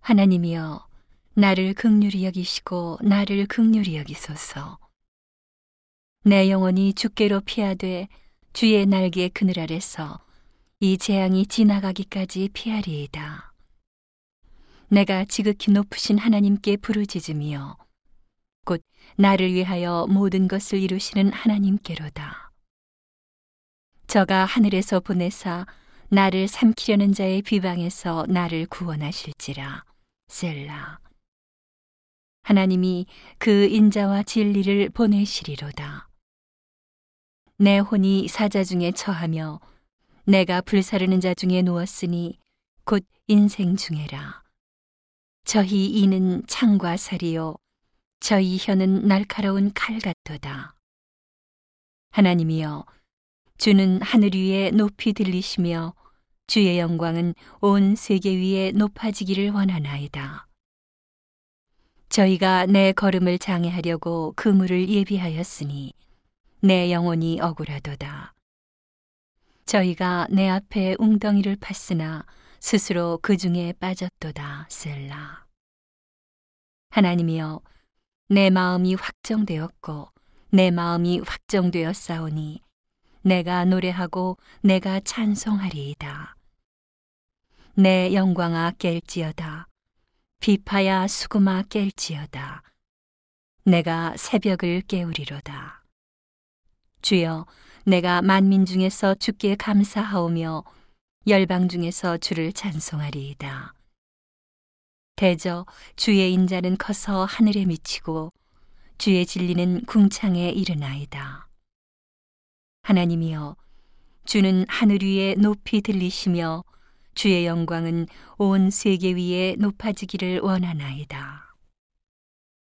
하나님이여 나를 극률히 여기시고 나를 극률히 여기소서. 내 영혼이 주께로 피하되 주의 날개 그늘 아래서 이 재앙이 지나가기까지 피하리이다. 내가 지극히 높으신 하나님께 부르짖으며 곧 나를 위하여 모든 것을 이루시는 하나님께로다. 저가 하늘에서 보내사 나를 삼키려는 자의 비방에서 나를 구원하실지라. 셀라. 하나님이 그 인자와 진리를 보내시리로다. 내 혼이 사자 중에 처하며 내가 불사르는 자 중에 누웠으니 곧 인생 중에라. 저희 이는 창과 살이요 저희 혀는 날카로운 칼 같도다. 하나님이여 주는 하늘 위에 높이 들리시며 주의 영광은 온 세계 위에 높아지기를 원하나이다. 저희가 내 걸음을 장애하려고 그물을 예비하였으니 내 영혼이 억울하도다. 저희가 내 앞에 웅덩이를 팠으나 스스로 그 중에 빠졌도다. 셀라. 하나님이여, 내 마음이 확정되었고 내 마음이 확정되었사오니 내가 노래하고 내가 찬송하리이다. 내 영광아 깰지어다. 비파야 수구마 깰지어다. 내가 새벽을 깨우리로다. 주여, 내가 만민 중에서 주께 감사하오며 열방 중에서 주를 찬송하리이다. 대저 주의 인자는 커서 하늘에 미치고 주의 진리는 궁창에 이르나이다. 하나님이여, 주는 하늘 위에 높이 들리시며 주의 영광은 온 세계 위에 높아지기를 원하나이다.